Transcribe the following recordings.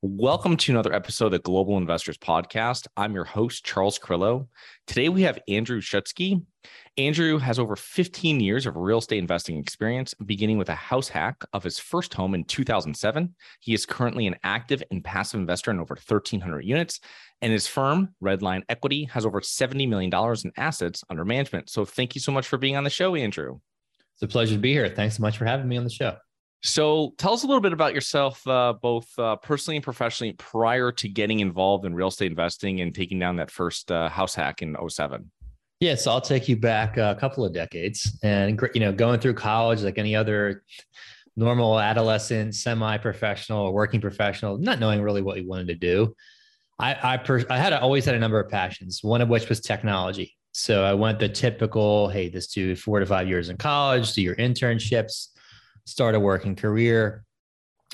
Welcome to another episode of the Global Investors Podcast. I'm your host, Charles Carrillo. Today we have Andrew Schutzke. Andrew has over 15 years of real estate investing experience, beginning with a house hack of his first home in 2007. He is currently an active and passive investor in over 1,300 units, and his firm, Redline Equity, has over $70 million in assets under management. So thank you so much for being on the show, Andrew. It's a pleasure to be here. Thanks so much for having me on the show. So tell us a little bit about yourself, uh, both uh, personally and professionally, prior to getting involved in real estate investing and taking down that first uh, house hack in 07. Yeah, so I'll take you back a couple of decades, and you know, going through college like any other normal adolescent, semi-professional, or working professional, not knowing really what we wanted to do. I I, per- I had always had a number of passions, one of which was technology. So I went the typical, hey, this do four to five years in college, do your internships start a working career.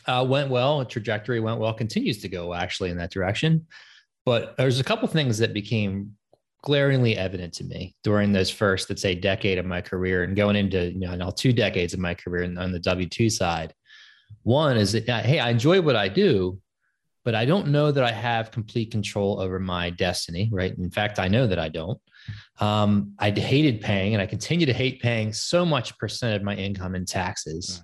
Uh, went well, trajectory went well, continues to go actually in that direction. But there's a couple things that became glaringly evident to me during those first, let's say, decade of my career and going into you know now two decades of my career on the W two side. One is that hey, I enjoy what I do, but I don't know that I have complete control over my destiny. Right? In fact, I know that I don't. Um, I hated paying, and I continue to hate paying so much percent of my income in taxes.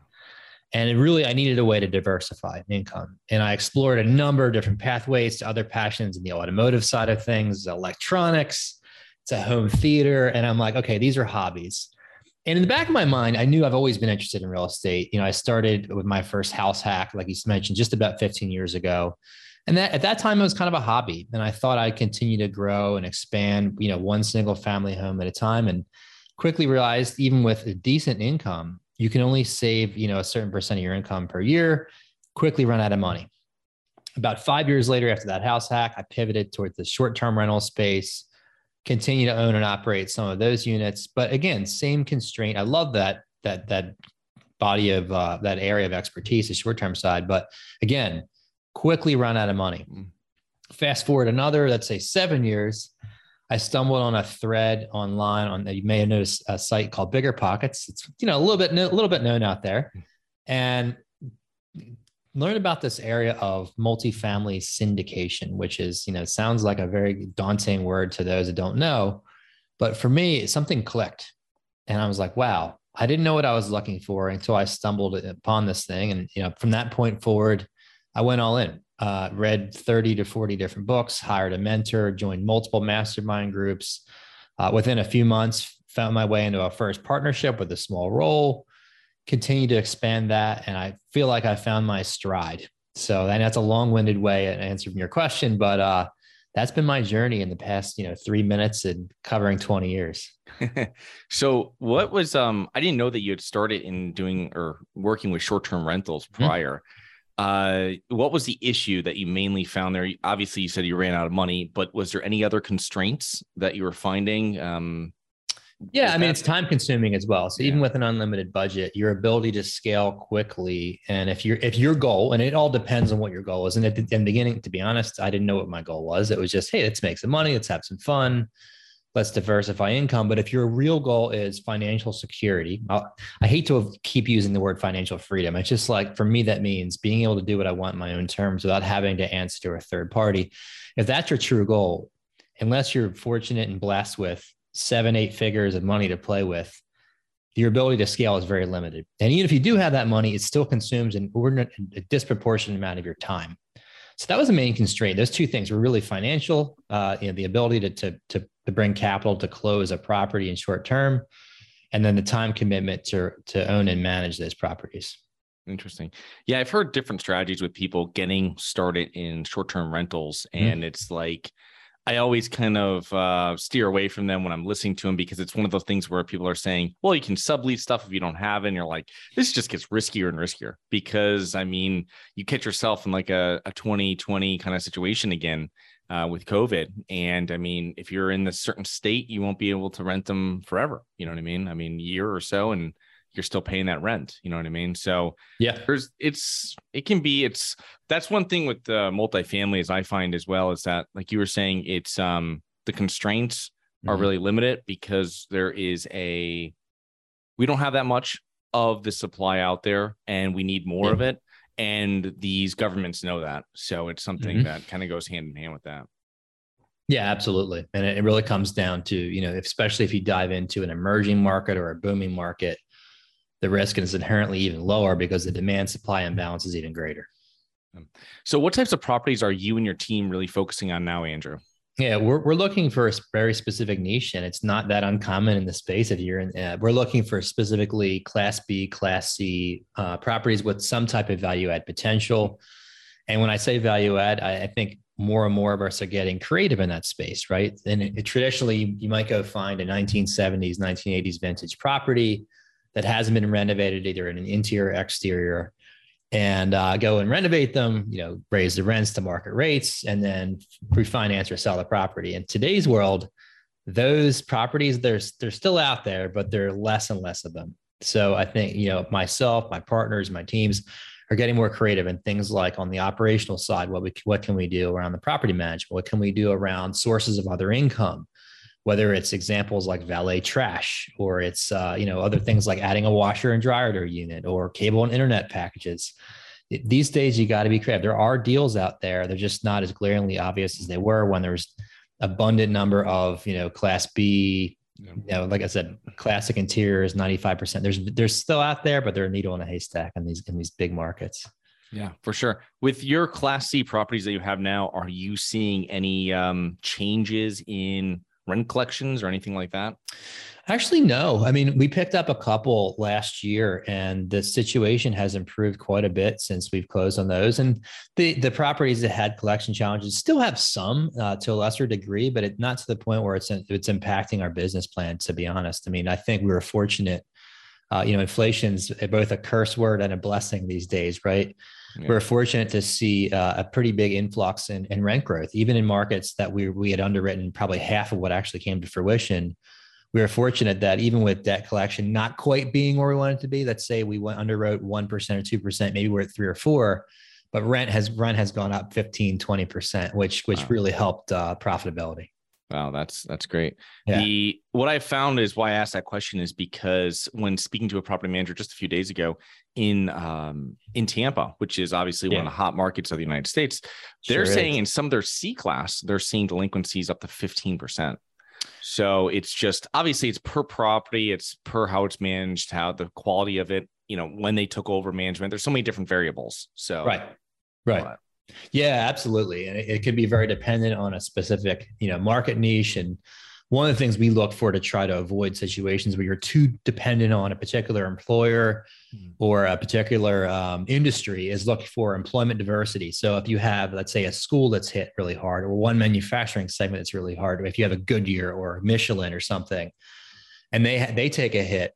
And it really, I needed a way to diversify income. And I explored a number of different pathways to other passions in the automotive side of things, electronics, to home theater. And I'm like, okay, these are hobbies. And in the back of my mind, I knew I've always been interested in real estate. You know, I started with my first house hack, like you mentioned, just about 15 years ago. And that at that time it was kind of a hobby. And I thought I'd continue to grow and expand, you know, one single family home at a time. And quickly realized even with a decent income, you can only save, you know, a certain percent of your income per year, quickly run out of money. About five years later, after that house hack, I pivoted towards the short-term rental space, continue to own and operate some of those units. But again, same constraint. I love that that that body of uh, that area of expertise, the short-term side. But again, quickly run out of money. Mm. Fast forward another, let's say seven years, I stumbled on a thread online on that you may have noticed a site called Bigger Pockets. It's you know a little bit a little bit known out there, mm. and learned about this area of multifamily syndication, which is you know sounds like a very daunting word to those that don't know, but for me something clicked, and I was like, wow, I didn't know what I was looking for until I stumbled upon this thing, and you know from that point forward I went all in. Uh, read 30 to 40 different books, hired a mentor, joined multiple mastermind groups. Uh, within a few months, found my way into a first partnership with a small role, continue to expand that. And I feel like I found my stride. So and that's a long-winded way of answering your question, but uh, that's been my journey in the past, you know, three minutes and covering 20 years. so what was um I didn't know that you had started in doing or working with short-term rentals mm-hmm. prior. Mm-hmm. Uh, what was the issue that you mainly found there? Obviously, you said you ran out of money, but was there any other constraints that you were finding? Um, yeah, I mean, it's time consuming as well. So yeah. even with an unlimited budget, your ability to scale quickly, and if you're if your goal, and it all depends on what your goal is. And at the, in the beginning, to be honest, I didn't know what my goal was. It was just, hey, let's make some money, let's have some fun. let's diversify income. But if your real goal is financial security, I'll, i hate to keep using the word financial freedom. It's just like for me, that means being able to do what I want in my own terms without having to answer to a third party. If that's your true goal, unless you're fortunate and blessed with seven, eight figures of money to play with, your ability to scale is very limited. And even if you do have that money, it still consumes an ordinate, a disproportionate amount of your time. So that was the main constraint. Those two things were really financial, uh, you know, the ability to, to, to, to bring capital to close a property in short term, and then the time commitment to, to own and manage those properties. Interesting. Yeah, I've heard different strategies with people getting started in short term rentals. Mm-hmm. And mm-hmm. it's like, I always kind of uh, steer away from them when I'm listening to them because it's one of those things where people are saying, well, you can sublease stuff if you don't have it. And you're like, this just gets riskier and riskier because I mean, you catch yourself in like a, a 2020 kind of situation again uh, with COVID. And I mean, if you're in a certain state, you won't be able to rent them forever. You know what I mean? I mean, year or so. And you're still paying that rent. You know what I mean? So yeah, there's it's it can be it's that's one thing with the multifamily as I find as well is that like you were saying it's um the constraints are mm-hmm. really limited because there is a we don't have that much of the supply out there and we need more yeah. of it and these governments know that so it's something mm-hmm. that kind of goes hand in hand with that yeah, absolutely. And it really comes down to, you know, especially if you dive into an emerging market or a booming market, the risk is inherently even lower because the demand supply imbalance is even greater. So, what types of properties are you and your team really focusing on now, Andrew? Yeah, we're, we're looking for a very specific niche, and it's not that uncommon in the space. If you're in, uh, we're looking for specifically Class B, Class C uh, properties with some type of value add potential. And when I say value add, I, I think more and more of us are getting creative in that space, right? And it, it, traditionally, you might go find a 1970s, 1980s vintage property that hasn't been renovated either in an interior or exterior and uh, go and renovate them, you know, raise the rents to market rates and then refinance or sell the property. In today's world, those properties, they're, they're still out there, but there are less and less of them. So I think, you know, myself, my partners, my teams are getting more creative in things like on the operational side, what we, what can we do around the property management? What can we do around sources of other income? Whether it's examples like valet trash or it's uh, you know other things like adding a washer and dryer to a unit or cable and internet packages. These days you got to be creative. There are deals out there. They're just not as glaringly obvious as they were when there's abundant number of you know class b you know like i said classic interiors 95% there's there's still out there but they're a needle in a haystack in these in these big markets. Yeah, for sure. With your Class C properties that you have now, are you seeing any um, changes in rent collections or anything like that? Actually, no. I mean, we picked up a couple last year, and the situation has improved quite a bit since we've closed on those. And the the properties that had collection challenges still have some uh, to a lesser degree, but it, not to the point where it's it's impacting our business plan. To be honest, I mean, I think we were fortunate. Uh, you know, inflation's both a curse word and a blessing these days, right? Yeah. We're fortunate to see uh, a pretty big influx in, in rent growth, even in markets that we we had underwritten probably half of what actually came to fruition. We were fortunate that even with debt collection not quite being where we wanted to be, let's say we went underwrote 1% or 2%, maybe we're at three or four, but rent has rent has gone up 15, 20%, which which wow. really helped uh, profitability. Wow, that's that's great. Yeah. The what I found is why I asked that question is because when speaking to a property manager just a few days ago in um, in Tampa, which is obviously yeah. one of the hot markets of the United States, they're saying in some of their C class they're seeing delinquencies up to fifteen percent. So it's just obviously it's per property, it's per how it's managed, how the quality of it, you know, when they took over management. There's so many different variables. So right, right. Yeah, absolutely. And it, it could be very dependent on a specific, you know, market niche. And one of the things we look for to try to avoid situations where you're too dependent on a particular employer mm. or a particular um, industry is look for employment diversity. So if you have, let's say, a school that's hit really hard, or one manufacturing segment that's really hard, or if you have a Goodyear or Michelin or something, and they they take a hit,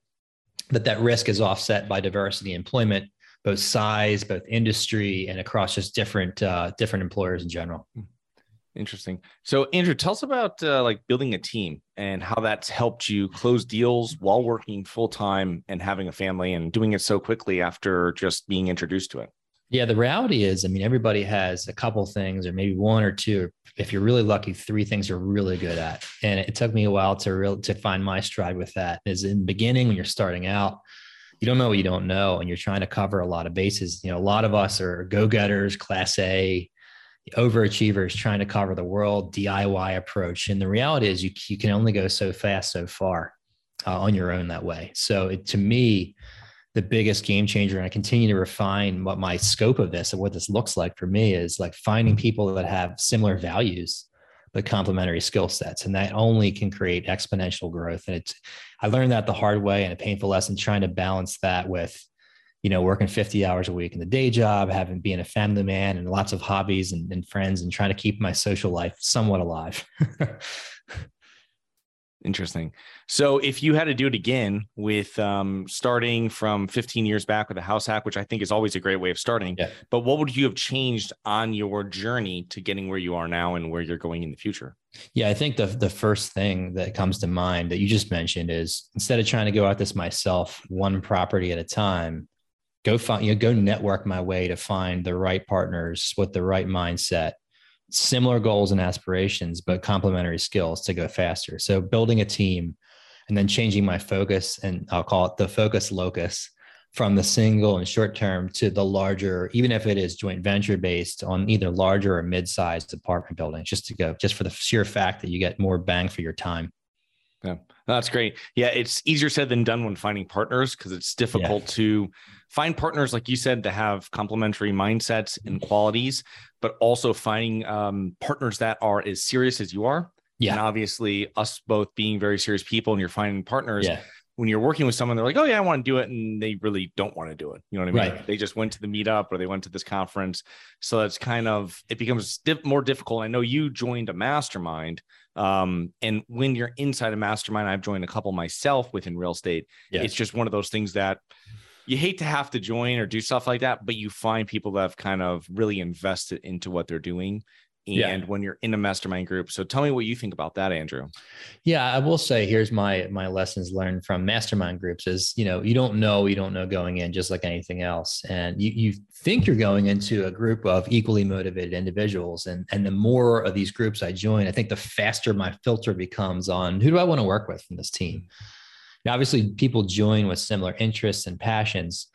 that that risk is offset by diversity employment both size, both industry, and across just different uh, different employers in general. Hmm. Interesting. So, Andrew, tell us about uh, like building a team and how that's helped you close deals while working full time and having a family and doing it so quickly after just being introduced to it. Yeah, the reality is, I mean, everybody has a couple things, or maybe one or two. If you're really lucky, three things you're really good at. And it took me a while to real to find my stride with that. Is in the beginning when you're starting out, you don't know what you don't know, and you're trying to cover a lot of bases. You know, a lot of us are go-getters, class A, overachievers trying to cover the world, DIY approach. And the reality is, you you can only go so fast, so far uh, on your own that way. So it, to me the biggest game changer and i continue to refine what my scope of this and what this looks like for me is like finding people that have similar values but complementary skill sets and that only can create exponential growth. And it's i learned that the hard way and a painful lesson trying to balance that with you know working 50 hours a week in the day job having being a family man and lots of hobbies and, and friends and trying to keep my social life somewhat alive Interesting. So, if you had to do it again with um, starting from 15 years back with a house hack, which I think is always a great way of starting, yeah. but what would you have changed on your journey to getting where you are now and where you're going in the future? Yeah, I think the the first thing that comes to mind that you just mentioned is instead of trying to go at this myself, one property at a time, go find you know, go network my way to find the right partners with the right mindset similar goals and aspirations, but complementary skills to go faster. So building a team and then changing my focus, and I'll call it the focus locus from the single and short term to the larger, even if it is joint venture based on either larger or mid-sized apartment buildings, just to go, just for the sheer fact that you get more bang for your time. Yeah, that's great. Yeah, it's easier said than done when finding partners because it's difficult yeah. to find partners, like you said, to have complementary mindsets and qualities, but also finding um, partners that are as serious as you are. Yeah. And obviously, us both being very serious people, and you're finding partners. Yeah. When you're working with someone, they're like, "Oh yeah, I want to do it," and they really don't want to do it. You know what I mean? Right. They just went to the meetup or they went to this conference, so it's kind of it becomes more difficult. I know you joined a mastermind um, and when you're inside a mastermind, I've joined a couple myself within real estate. Yeah. It's just one of those things that you hate to have to join or do stuff like that, but you find people that have kind of really invested into what they're doing and yeah. when you're in a mastermind group. So tell me what you think about that, Andrew. Yeah, I will say here's my my lessons learned from mastermind groups is, you know, you don't know, you don't know going in just like anything else. And you you think you're going into a group of equally motivated individuals and and the more of these groups I join, I think the faster my filter becomes on who do I want to work with from this team. Now, obviously people join with similar interests and passions,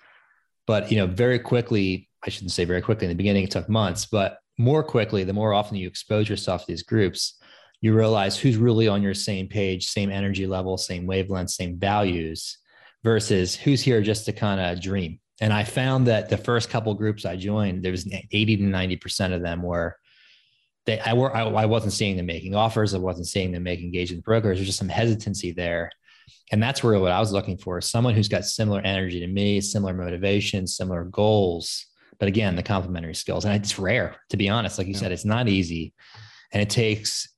but you know, very quickly, I shouldn't say very quickly in the beginning, it took months, but more quickly, the more often you expose yourself to these groups, you realize who's really on your same page, same energy level, same wavelength, same values, versus who's here just to kind of dream. And I found that the first couple groups I joined, there was 80 to 90% of them were they I were I, I wasn't seeing them making offers, I wasn't seeing them make engagement brokers. There's just some hesitancy there. And that's really what I was looking for. Someone who's got similar energy to me, similar motivation, similar goals, but again, the complementary skills, and it's rare to be honest. Like you yeah. said, it's not easy, and it takes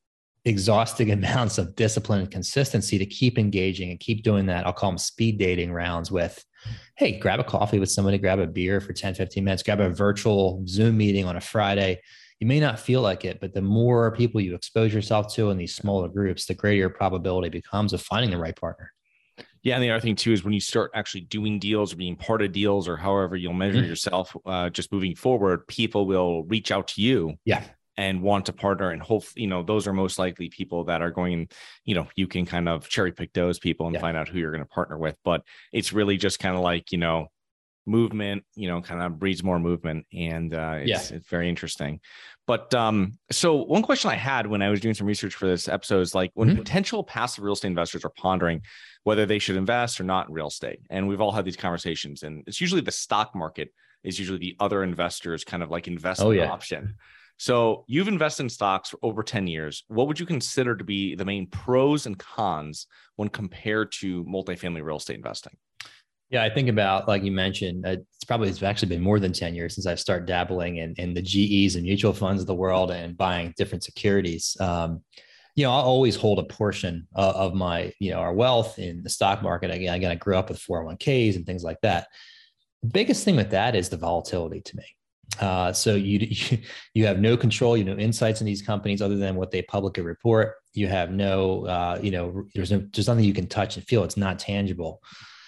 exhausting amounts of discipline and consistency to keep engaging and keep doing that. I'll call them speed dating rounds with, hey, grab a coffee with somebody, grab a beer for 10, 15 minutes, grab a virtual Zoom meeting on a Friday. You may not feel like it, but the more people you expose yourself to in these smaller groups, the greater your probability becomes of finding the right partner. Yeah, and the other thing too is when you start actually doing deals or being part of deals or however you'll measure mm-hmm. yourself, uh, just moving forward, people will reach out to you. Yeah. And want to partner, and hope you know those are most likely people that are going. You know, you can kind of cherry pick those people and yeah. find out who you're going to partner with. But it's really just kind of like you know, movement. You know, kind of breeds more movement, and uh, it's, yeah. it's very interesting. But um, so one question I had when I was doing some research for this episode is like when mm-hmm. potential passive real estate investors are pondering whether they should invest or not in real estate. And we've all had these conversations, and it's usually the stock market is usually the other investors kind of like investment oh, yeah. option. So you've invested in stocks for over 10 years. What would you consider to be the main pros and cons when compared to multifamily real estate investing? Yeah, I think about like you mentioned, it's probably it's actually been more than 10 years since I've started dabbling in, in the GEs and mutual funds of the world and buying different securities. Um, you know, I'll always hold a portion uh, of my, you know, our wealth in the stock market. Again, again, I grew up with 401ks and things like that. The biggest thing with that is the volatility to me. Uh, so you you have no control, you know, insights in these companies other than what they publicly report. You have no, uh, you know, there's no, there's nothing you can touch and feel. It's not tangible.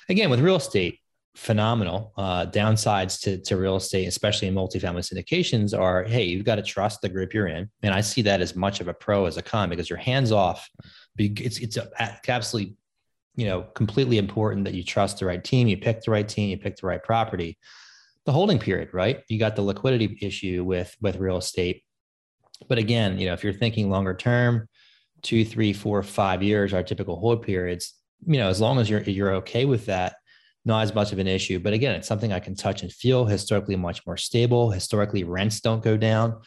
Again, with real estate, phenomenal. Uh, downsides to, to real estate, especially in multifamily syndications, are hey, you've got to trust the group you're in, and I see that as much of a pro as a con because you're hands off. It's it's absolutely you know completely important that you trust the right team, you pick the right team, you pick the right property. The holding period, right? You got the liquidity issue with with real estate, but again, you know if you're thinking longer term, two, three, four, five years, our typical hold periods. You know, as long as you're you're okay with that not as much of an issue. But again, it's something I can touch and feel. Historically, much more stable. Historically, rents don't go down,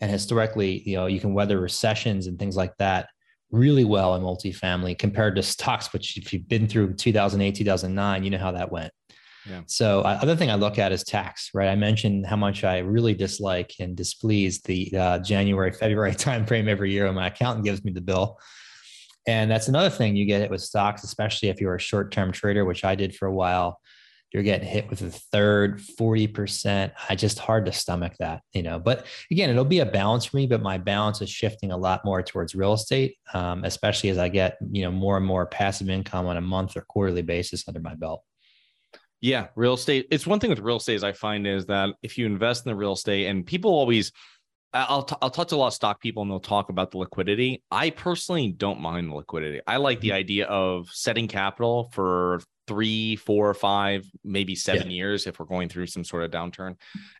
and historically, you know, you can weather recessions and things like that really well in multifamily compared to stocks. Which, if you've been through 2008, 2009, you know how that went. Yeah. So, uh, other thing I look at is tax. Right, I mentioned how much I really dislike and displease the uh, January, February timeframe every year when my accountant gives me the bill. And that's another thing you get it with stocks, especially if you're a short term trader, which I did for a while. You're getting hit with a third, 40%. I just hard to stomach that, you know. But again, it'll be a balance for me, but my balance is shifting a lot more towards real estate, um, especially as I get, you know, more and more passive income on a month or quarterly basis under my belt. Yeah, real estate. It's one thing with real estate is I find is that if you invest in the real estate and people always I'll t- I'll talk to a lot of stock people and they'll talk about the liquidity. I personally don't mind the liquidity. I like the mm-hmm. idea of setting capital for three, four, five, maybe seven yeah. years if we're going through some sort of downturn,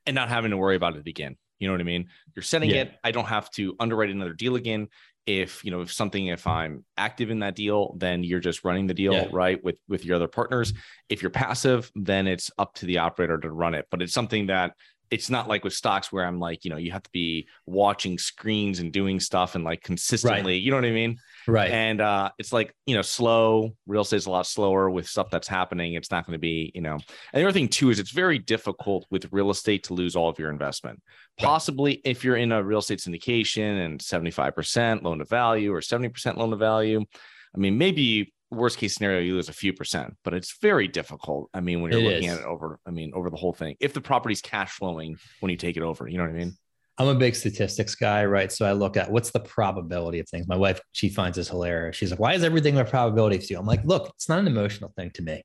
and not having to worry about it again. You know what I mean? You're setting yeah. it. I don't have to underwrite another deal again. If you know if something, if I'm active in that deal, then you're just running the deal yeah. right with with your other partners. If you're passive, then it's up to the operator to run it. But it's something that it's not like with stocks where I'm like, you know, you have to be watching screens and doing stuff and like consistently, right. you know what I mean? Right. And uh, it's like, you know, slow. Real estate is a lot slower with stuff that's happening. It's not going to be, you know. And the other thing too is it's very difficult with real estate to lose all of your investment. Possibly right. if you're in a real estate syndication and 75% loan to value or 70% loan to value. I mean, maybe worst case scenario, you lose a few percent, but it's very difficult. I mean, when you're it looking is. at it over, I mean, over the whole thing, if the property's cash flowing when you take it over, you know what I mean? I'm a big statistics guy, right? So I look at what's the probability of things. My wife, she finds this hilarious. She's like, why is everything a probability to you? I'm like, look, it's not an emotional thing to me.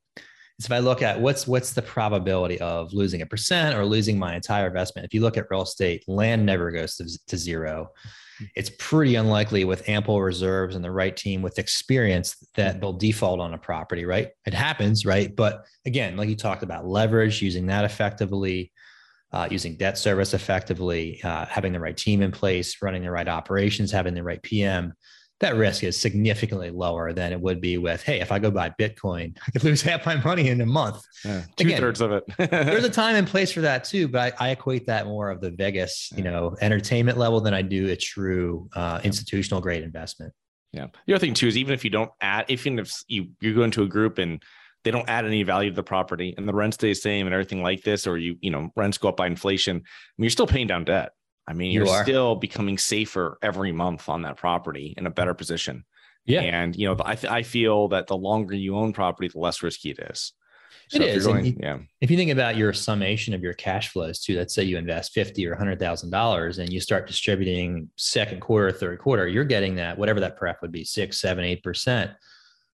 It's if I look at what's what's the probability of losing a percent or losing my entire investment. If you look at real estate, land never goes to, to zero it's pretty unlikely with ample reserves and the right team with experience that they'll default on a property, right? It happens, right? But again, like you talked about, leverage, using that effectively, uh, using debt service effectively, uh, having the right team in place, running the right operations, having the right PM that risk is significantly lower than it would be with, hey, if I go buy Bitcoin, I could lose half my money in a month. Yeah, two Again, thirds of it. there's a time and place for that too, but I, I, equate that more of the Vegas, you know, entertainment level than I do a true uh, institutional grade investment. Yeah. The other thing too is even if you don't add, if even if you you go into a group and they don't add any value to the property and the rent stays the same and everything like this, or you you know rents go up by inflation, I mean, you're still paying down debt. I mean, you're you still becoming safer every month on that property in a better position. Yeah. And, you know, I, th- I feel that the longer you own property, the less risky it is. So it is. Going, you, yeah. If you think about your summation of your cash flows too, let's say you invest 50 or $100,000 and you start distributing second quarter, third quarter, you're getting that, whatever that pref would be, six, seven, eight percent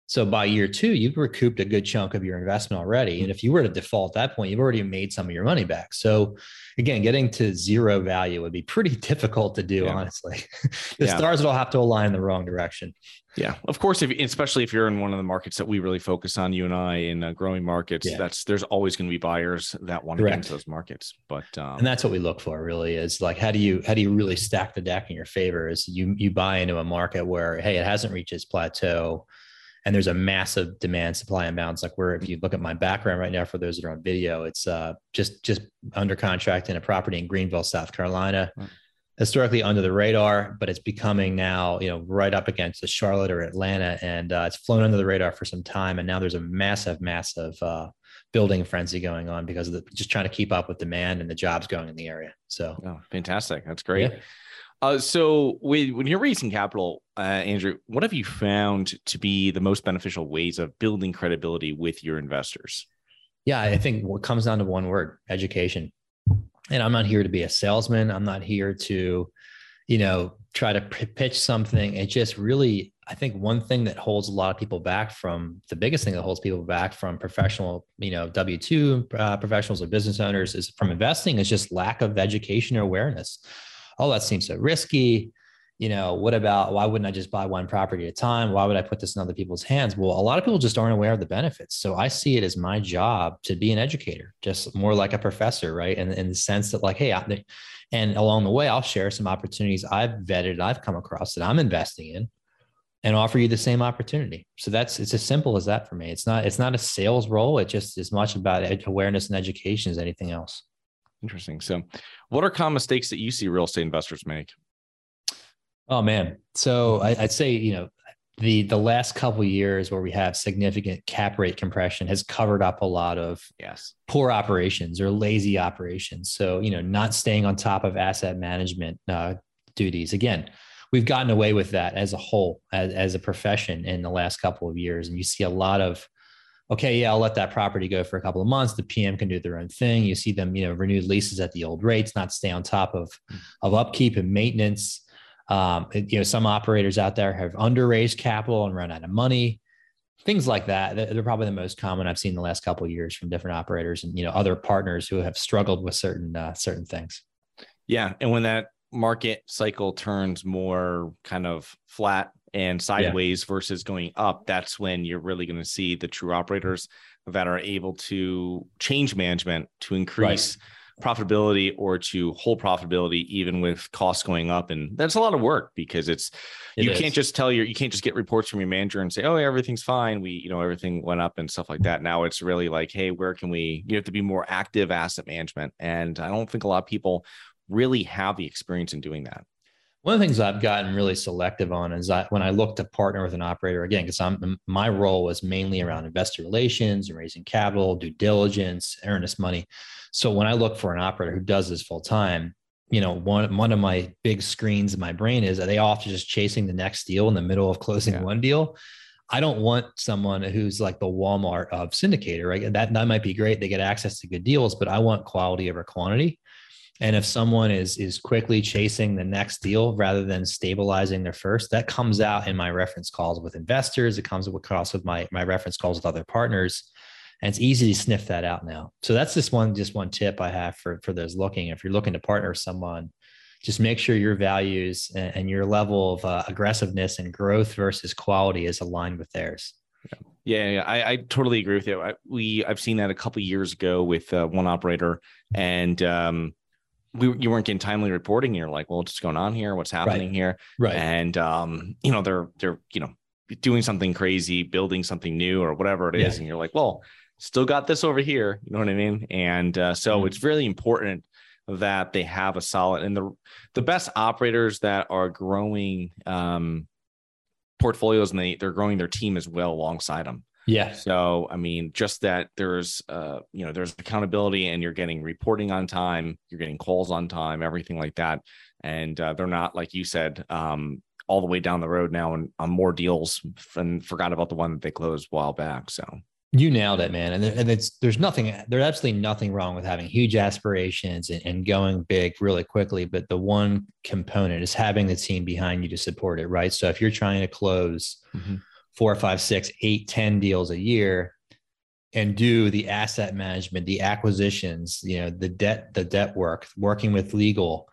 so by year two, you've recouped a good chunk of your investment already. And if you were to default at that point, you've already made some of your money back. So again, getting to zero value would be pretty difficult to do, yeah. honestly. the yeah. stars will have to align in the wrong direction. Yeah, of course. If especially if you're in one of the markets that we really focus on, you and I in uh, growing markets, yeah. that's there's always going to be buyers that want to get into those markets. But um, and that's what we look for. Really, is like how do you how do you really stack the deck in your favor? Is you you buy into a market where hey, it hasn't reached its plateau and there's a massive demand supply imbalance. Like where if you look at my background right now for those that are on video it's uh, just just under contract in a property in greenville south carolina. Right. historically under the radar but it's becoming now you know right up against the charlotte or atlanta and uh, it's flown under the radar for some time and now there's a massive massive uh, building frenzy going on because of the, just trying to keep up with demand and the jobs going in the area. So oh, fantastic. That's great. Yeah. Uh, so when you're raising capital, uh, Andrew, what have you found to be the most beneficial ways of building credibility with your investors? Yeah, I think what comes down to one word: education. And I'm not here to be a salesman. I'm not here to, you know, try to pitch something. It just really, I think one thing that holds a lot of people back from the biggest thing that holds people back from professional, you know, W 2 uh, professionals or business owners is from investing is just lack of education or awareness. Oh, that seems so risky you know, what about why wouldn't I just buy one property at a time? Why would I put this in other people's hands? Well, a lot of people just aren't aware of the benefits. So I see it as my job to be an educator, just more like a professor, right? And in the sense that, like, hey, I, and along the way, I'll share some opportunities I've vetted, I've come across that I'm investing in, and offer you the same opportunity. So that's it's as simple as that for me. It's not it's not a sales role. It just as much about awareness and education as anything else. Interesting. So, what are common mistakes that you see real estate investors make? Oh man. So I, would say, you know, the the last couple years where we have significant cap rate compression has covered up a lot of yes poor operations or lazy operations. So, you know, not staying on top of asset management uh, duties. Again, we've gotten away with that as a whole, as, as a profession in the last couple of years. And you see a lot of okay, yeah, I'll let that property go for a couple of months. The PM can do their own thing. You see them, you know, renewed leases at the old rates, not stay on top of, mm. of upkeep and maintenance. Um, you know, some operators out there have underraised capital and run out of money. Things like that. They're probably the most common I've seen the last couple of years from different operators and you know other partners who have struggled with certain uh, certain things. Yeah, and when that market cycle turns more kind of flat and sideways yeah. versus going up, that's when you're really going to see the true operators that are able to change management to increase. Right profitability or to hold profitability even with costs going up and that's a lot of work because it's it you is. can't just tell your you can't just get reports from your manager and say oh everything's fine we you know everything went up and stuff like that now it's really like hey where can we you have to be more active asset management and i don't think a lot of people really have the experience in doing that one of the things I've gotten really selective on is I, when I look to partner with an operator again, because I'm my role was mainly around investor relations and raising capital, due diligence, earnest money. So when I look for an operator who does this full time, you know, one one of my big screens in my brain is are they often just chasing the next deal in the middle of closing yeah. one deal? I don't want someone who's like the Walmart of syndicator, right? That that might be great. They get access to good deals, but I want quality over quantity. And if someone is is quickly chasing the next deal rather than stabilizing their first, that comes out in my reference calls with investors. It comes across with my my reference calls with other partners, and it's easy to sniff that out now. So that's just one just one tip I have for for those looking. If you're looking to partner with someone, just make sure your values and, and your level of uh, aggressiveness and growth versus quality is aligned with theirs. Yeah, yeah, I, I totally agree with you. I, we I've seen that a couple years ago with uh, one operator, and um, we, you weren't getting timely reporting. You're like, well, what's going on here? What's happening right. here? Right. And um, you know, they're they're you know doing something crazy, building something new or whatever it is, yeah. and you're like, well, still got this over here. You know what I mean? And uh, so mm-hmm. it's really important that they have a solid and the the best operators that are growing um, portfolios and they they're growing their team as well alongside them. Yeah. So, I mean, just that there's, uh, you know, there's accountability and you're getting reporting on time, you're getting calls on time, everything like that. And uh, they're not, like you said, um, all the way down the road now and on more deals and forgot about the one that they closed a while back. So, you nailed it, man. And, and it's, there's nothing, there's absolutely nothing wrong with having huge aspirations and, and going big really quickly. But the one component is having the team behind you to support it, right? So if you're trying to close, mm-hmm four, five, six, eight, ten deals a year and do the asset management, the acquisitions, you know, the debt, the debt work, working with legal,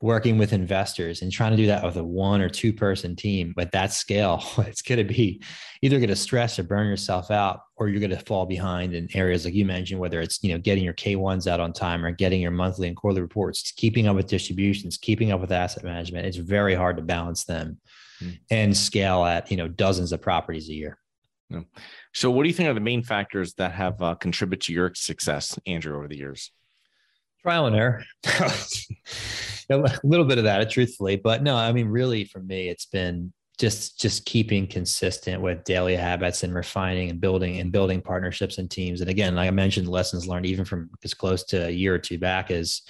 working with investors and trying to do that with a one or two person team at that scale, it's going to be either going to stress or burn yourself out, or you're going to fall behind in areas like you mentioned, whether it's, you know, getting your K1s out on time or getting your monthly and quarterly reports, keeping up with distributions, keeping up with asset management. It's very hard to balance them mm. and scale at you know dozens of properties a year. So, what do you think are the main factors that have uh, contributed to your success, Andrew, over the years? Trial and error, a little bit of that, truthfully, but no, I mean, really, for me, it's been just just keeping consistent with daily habits and refining and building and building partnerships and teams. And again, like I mentioned, lessons learned even from as close to a year or two back is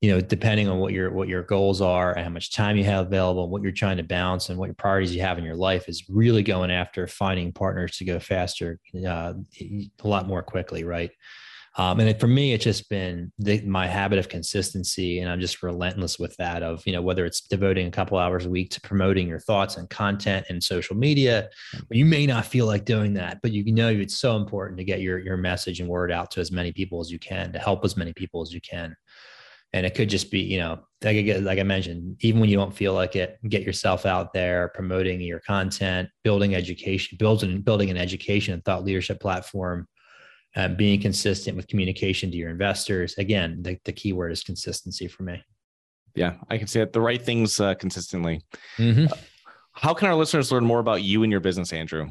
you know, depending on what your what your goals are and how much time you have available, what you're trying to balance, and what your priorities you have in your life, is really going after finding partners to go faster, uh, a lot more quickly, right? Um, and it, for me, it's just been the, my habit of consistency, and I'm just relentless with that. Of you know whether it's devoting a couple hours a week to promoting your thoughts and content and social media, you may not feel like doing that, but you know it's so important to get your your message and word out to as many people as you can to help as many people as you can. And it could just be you know like I, like I mentioned, even when you don't feel like it, get yourself out there, promoting your content, building education, building building an education and thought leadership platform uh, being consistent with communication to your investors. Again, the, the key word is consistency for me. Yeah, I can say it. The right things uh, consistently. Mm-hmm. Uh, how can our listeners learn more about you and your business, Andrew?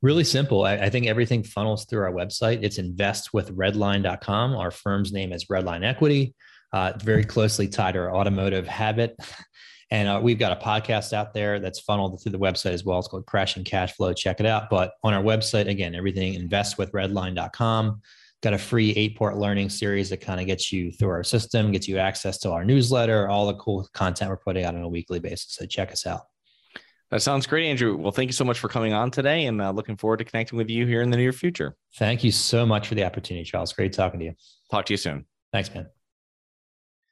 Really simple. I, I, think everything funnels through our website. It's investwithredline.com. Our firm's name is Redline Equity. Uh, very closely tied to our automotive habit. And uh, we've got a podcast out there that's funneled through the website as well. It's called Crashing Cash Flow. Check it out. But on our website, again, everything investwithredline.com. Got a free eight port learning series that kind of gets you through our system, gets you access to our newsletter, all the cool content we're putting out on a weekly basis. So check us out. That sounds great, Andrew. Well, thank you so much for coming on today and uh, looking forward to connecting with you here in the near future. Thank you so much for the opportunity, Charles. Great talking to you. Talk to you soon. Thanks, man.